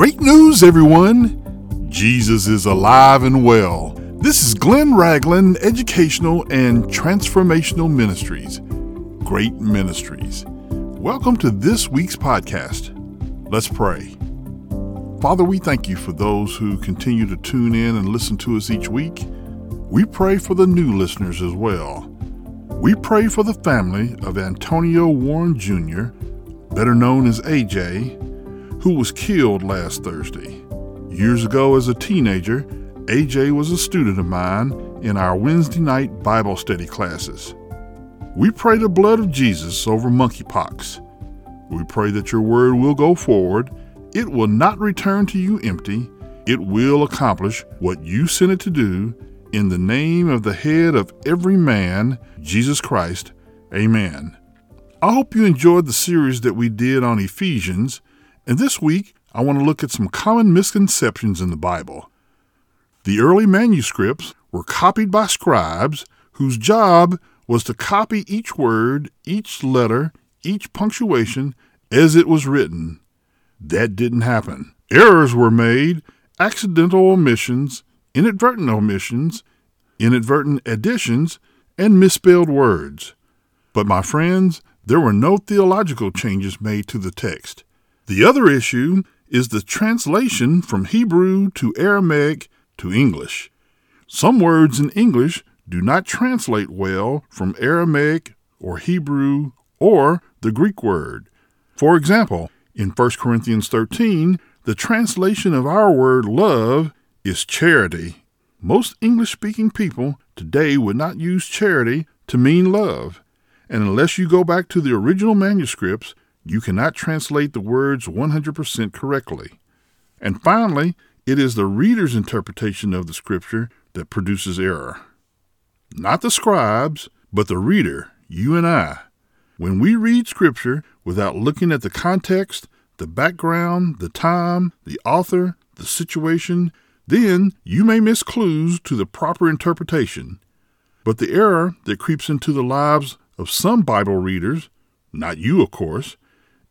Great news, everyone! Jesus is alive and well. This is Glenn Ragland Educational and Transformational Ministries. Great Ministries. Welcome to this week's podcast. Let's pray. Father, we thank you for those who continue to tune in and listen to us each week. We pray for the new listeners as well. We pray for the family of Antonio Warren Jr., better known as AJ, who was killed last Thursday. Years ago, as a teenager, AJ was a student of mine in our Wednesday night Bible study classes. We pray the blood of Jesus over monkeypox. We pray that your word will go forward. It will not return to you empty. It will accomplish what you sent it to do in the name of the head of every man, Jesus Christ. Amen. I hope you enjoyed the series that we did on Ephesians, and this week I want to look at some common misconceptions in the Bible. The early manuscripts were copied by scribes whose job was to copy each word, each letter, each punctuation as it was written. That didn't happen. Errors were made, accidental omissions, inadvertent omissions, inadvertent additions, and misspelled words. But, my friends, there were no theological changes made to the text. The other issue is the translation from Hebrew to Aramaic to English. Some words in English do not translate well from Aramaic or Hebrew or the Greek word. For example, in 1 Corinthians 13, the translation of our word love is charity. Most English speaking people today would not use charity to mean love, and unless you go back to the original manuscripts, you cannot translate the words 100% correctly. And finally, it is the reader's interpretation of the scripture that produces error. Not the scribes, but the reader, you and I. When we read scripture without looking at the context, the background, the time, the author, the situation, then you may miss clues to the proper interpretation. But the error that creeps into the lives of some Bible readers, not you, of course,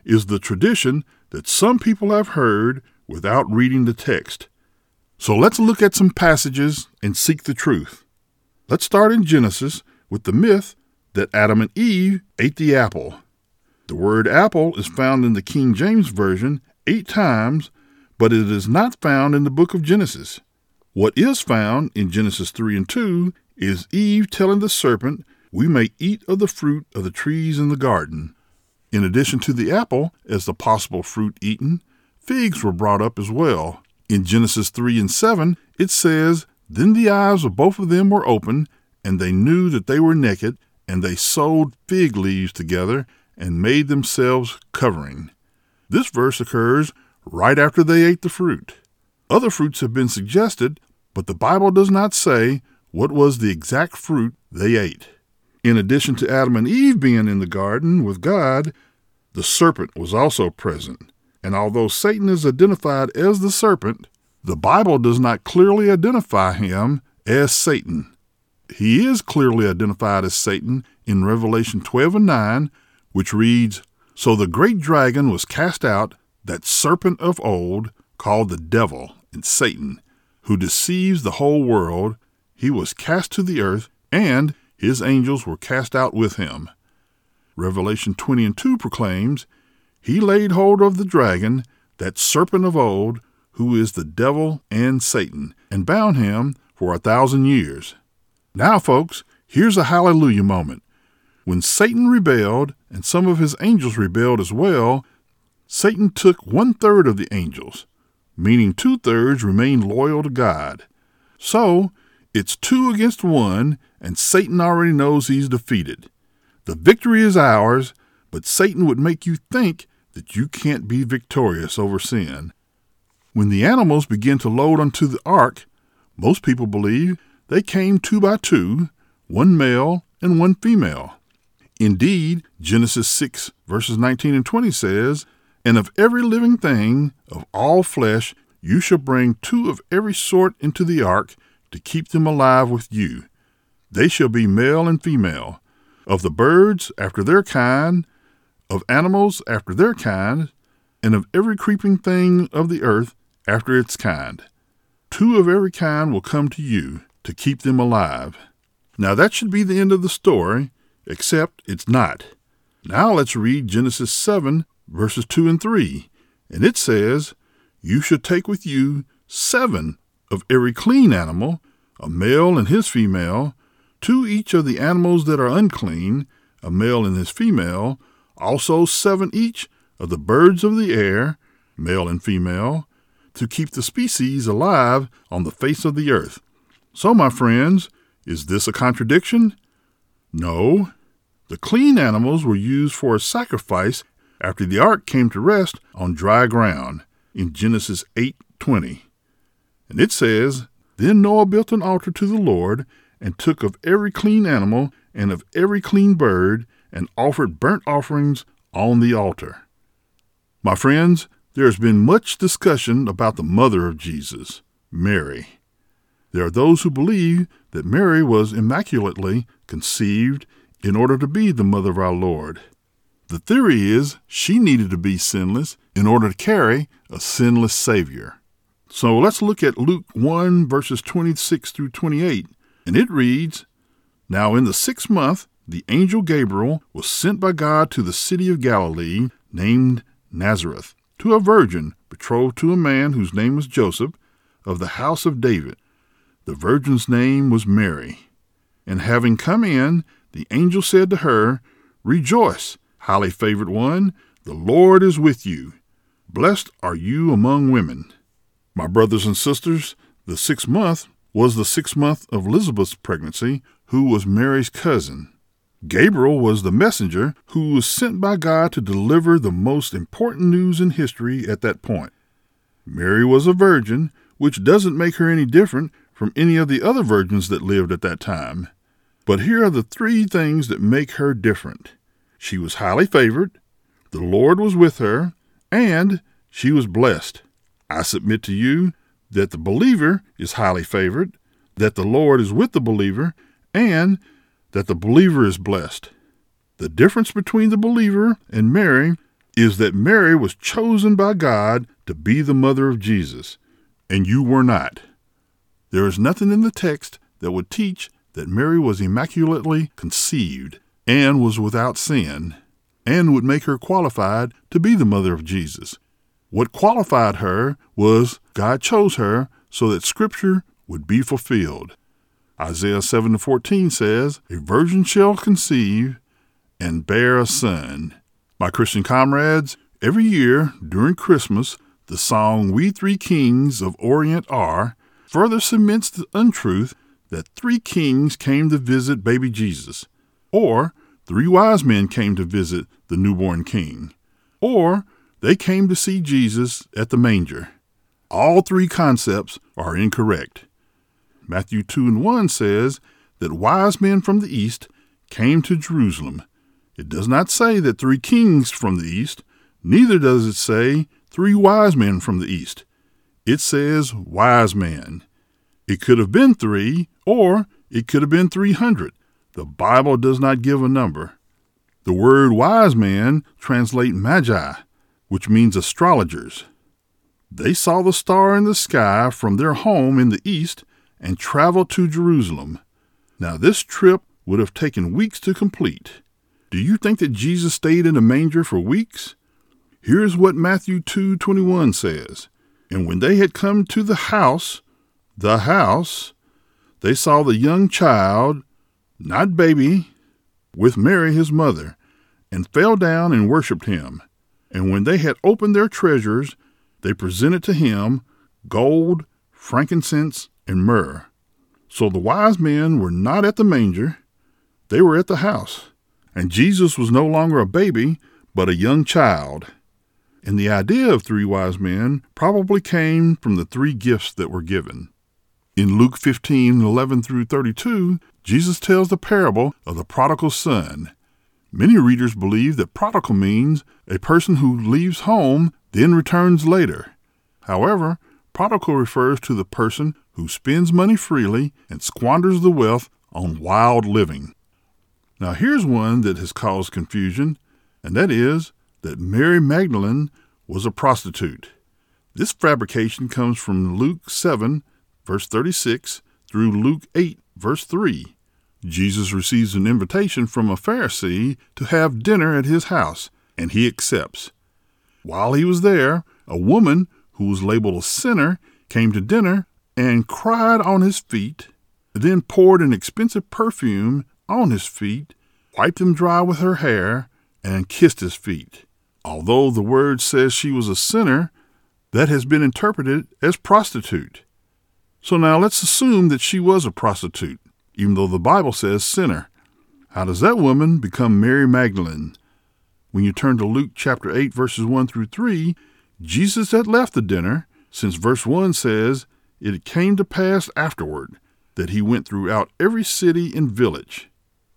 is the tradition that some people have heard without reading the text. So let's look at some passages and seek the truth. Let's start in Genesis with the myth that Adam and Eve ate the apple. The word apple is found in the King James Version eight times, but it is not found in the book of Genesis. What is found in Genesis 3 and 2 is Eve telling the serpent, We may eat of the fruit of the trees in the garden. In addition to the apple as the possible fruit eaten, figs were brought up as well. In Genesis 3 and 7, it says, Then the eyes of both of them were open, and they knew that they were naked, and they sewed fig leaves together and made themselves covering. This verse occurs right after they ate the fruit. Other fruits have been suggested, but the Bible does not say what was the exact fruit they ate. In addition to Adam and Eve being in the garden with God, the serpent was also present. And although Satan is identified as the serpent, the Bible does not clearly identify him as Satan. He is clearly identified as Satan in Revelation 12 and 9, which reads So the great dragon was cast out, that serpent of old, called the devil and Satan, who deceives the whole world. He was cast to the earth, and his angels were cast out with him. Revelation 20 and 2 proclaims, He laid hold of the dragon, that serpent of old, who is the devil and Satan, and bound him for a thousand years. Now, folks, here's a hallelujah moment. When Satan rebelled, and some of his angels rebelled as well, Satan took one third of the angels, meaning two thirds remained loyal to God. So, it's two against one, and Satan already knows he's defeated. The victory is ours, but Satan would make you think that you can't be victorious over sin. When the animals begin to load onto the ark, most people believe they came two by two, one male and one female. Indeed, Genesis 6, verses 19 and 20 says, And of every living thing, of all flesh, you shall bring two of every sort into the ark to keep them alive with you. They shall be male and female, of the birds after their kind, of animals after their kind, and of every creeping thing of the earth after its kind. Two of every kind will come to you to keep them alive. Now that should be the end of the story, except it's not. Now let's read Genesis 7, verses 2 and 3. And it says, You should take with you seven of every clean animal, a male and his female, two each of the animals that are unclean, a male and his female, also seven each of the birds of the air, male and female, to keep the species alive on the face of the earth. So, my friends, is this a contradiction? No. The clean animals were used for a sacrifice after the ark came to rest on dry ground in Genesis 8:20. And it says, Then Noah built an altar to the Lord and took of every clean animal and of every clean bird and offered burnt offerings on the altar. My friends, there has been much discussion about the mother of Jesus, Mary. There are those who believe that Mary was immaculately conceived in order to be the mother of our Lord. The theory is she needed to be sinless in order to carry a sinless Savior. So let's look at Luke 1, verses 26 through 28, and it reads Now in the sixth month, the angel Gabriel was sent by God to the city of Galilee named Nazareth to a virgin betrothed to a man whose name was Joseph of the house of David. The virgin's name was Mary. And having come in, the angel said to her, Rejoice, highly favored one, the Lord is with you. Blessed are you among women. My brothers and sisters, the sixth month was the sixth month of Elizabeth's pregnancy, who was Mary's cousin. Gabriel was the messenger who was sent by God to deliver the most important news in history at that point. Mary was a virgin, which doesn't make her any different from any of the other virgins that lived at that time. But here are the three things that make her different she was highly favored, the Lord was with her, and she was blessed. I submit to you that the believer is highly favored, that the Lord is with the believer, and that the believer is blessed. The difference between the believer and Mary is that Mary was chosen by God to be the mother of Jesus, and you were not. There is nothing in the text that would teach that Mary was immaculately conceived and was without sin, and would make her qualified to be the mother of Jesus. What qualified her was God chose her so that Scripture would be fulfilled. Isaiah 7 14 says, A virgin shall conceive and bear a son. My Christian comrades, every year during Christmas, the song We Three Kings of Orient Are further cements the untruth that three kings came to visit baby Jesus, or three wise men came to visit the newborn king, or they came to see Jesus at the manger. All three concepts are incorrect. Matthew 2 and 1 says that wise men from the east came to Jerusalem. It does not say that three kings from the east, neither does it say three wise men from the east. It says wise men. It could have been three, or it could have been 300. The Bible does not give a number. The word wise man translate magi, which means astrologers. They saw the star in the sky from their home in the east and traveled to Jerusalem. Now, this trip would have taken weeks to complete. Do you think that Jesus stayed in a manger for weeks? Here's what Matthew 2:21 says. And when they had come to the house, the house, they saw the young child, not baby, with Mary his mother, and fell down and worshipped him. And when they had opened their treasures, they presented to him gold, frankincense, and myrrh. So the wise men were not at the manger, they were at the house. And Jesus was no longer a baby, but a young child. And the idea of three wise men probably came from the three gifts that were given. In Luke 15 11 through 32, Jesus tells the parable of the prodigal son. Many readers believe that prodigal means a person who leaves home then returns later. However, prodigal refers to the person who spends money freely and squanders the wealth on wild living. Now, here's one that has caused confusion, and that is that Mary Magdalene was a prostitute. This fabrication comes from Luke 7, verse 36, through Luke 8, verse 3. Jesus receives an invitation from a Pharisee to have dinner at his house, and he accepts. While he was there, a woman who was labeled a sinner came to dinner and cried on his feet, then poured an expensive perfume on his feet, wiped them dry with her hair, and kissed his feet. Although the word says she was a sinner, that has been interpreted as prostitute. So now let's assume that she was a prostitute, even though the Bible says sinner. How does that woman become Mary Magdalene? When you turn to Luke chapter 8, verses 1 through 3, Jesus had left the dinner, since verse 1 says, It came to pass afterward that he went throughout every city and village.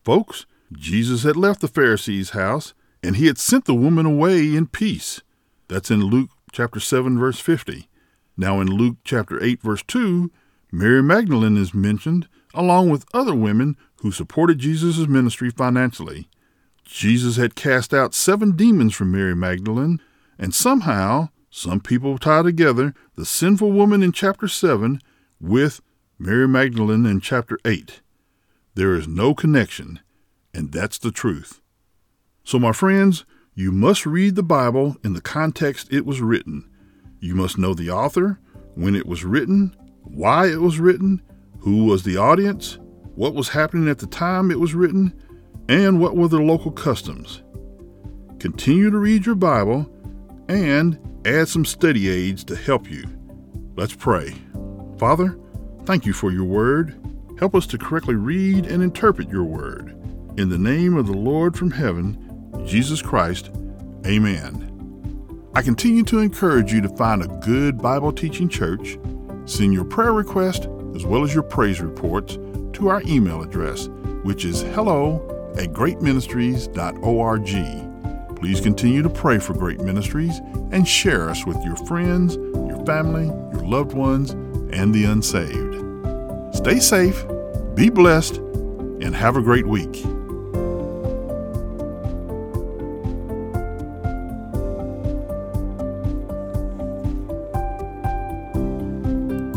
Folks, Jesus had left the Pharisee's house, and he had sent the woman away in peace. That's in Luke chapter 7 verse 50. Now in Luke chapter 8 verse 2, Mary Magdalene is mentioned along with other women who supported Jesus' ministry financially. Jesus had cast out seven demons from Mary Magdalene, and somehow some people tie together the sinful woman in chapter 7 with Mary Magdalene in chapter 8. There is no connection, and that's the truth. So, my friends, you must read the Bible in the context it was written. You must know the author, when it was written, why it was written, who was the audience, what was happening at the time it was written, and what were the local customs. Continue to read your Bible and add some study aids to help you. Let's pray. Father, thank you for your word. Help us to correctly read and interpret your word. In the name of the Lord from heaven, Jesus Christ. Amen. I continue to encourage you to find a good Bible teaching church. Send your prayer request as well as your praise reports to our email address, which is hello at greatministries.org. Please continue to pray for Great Ministries and share us with your friends, your family, your loved ones, and the unsaved. Stay safe, be blessed, and have a great week.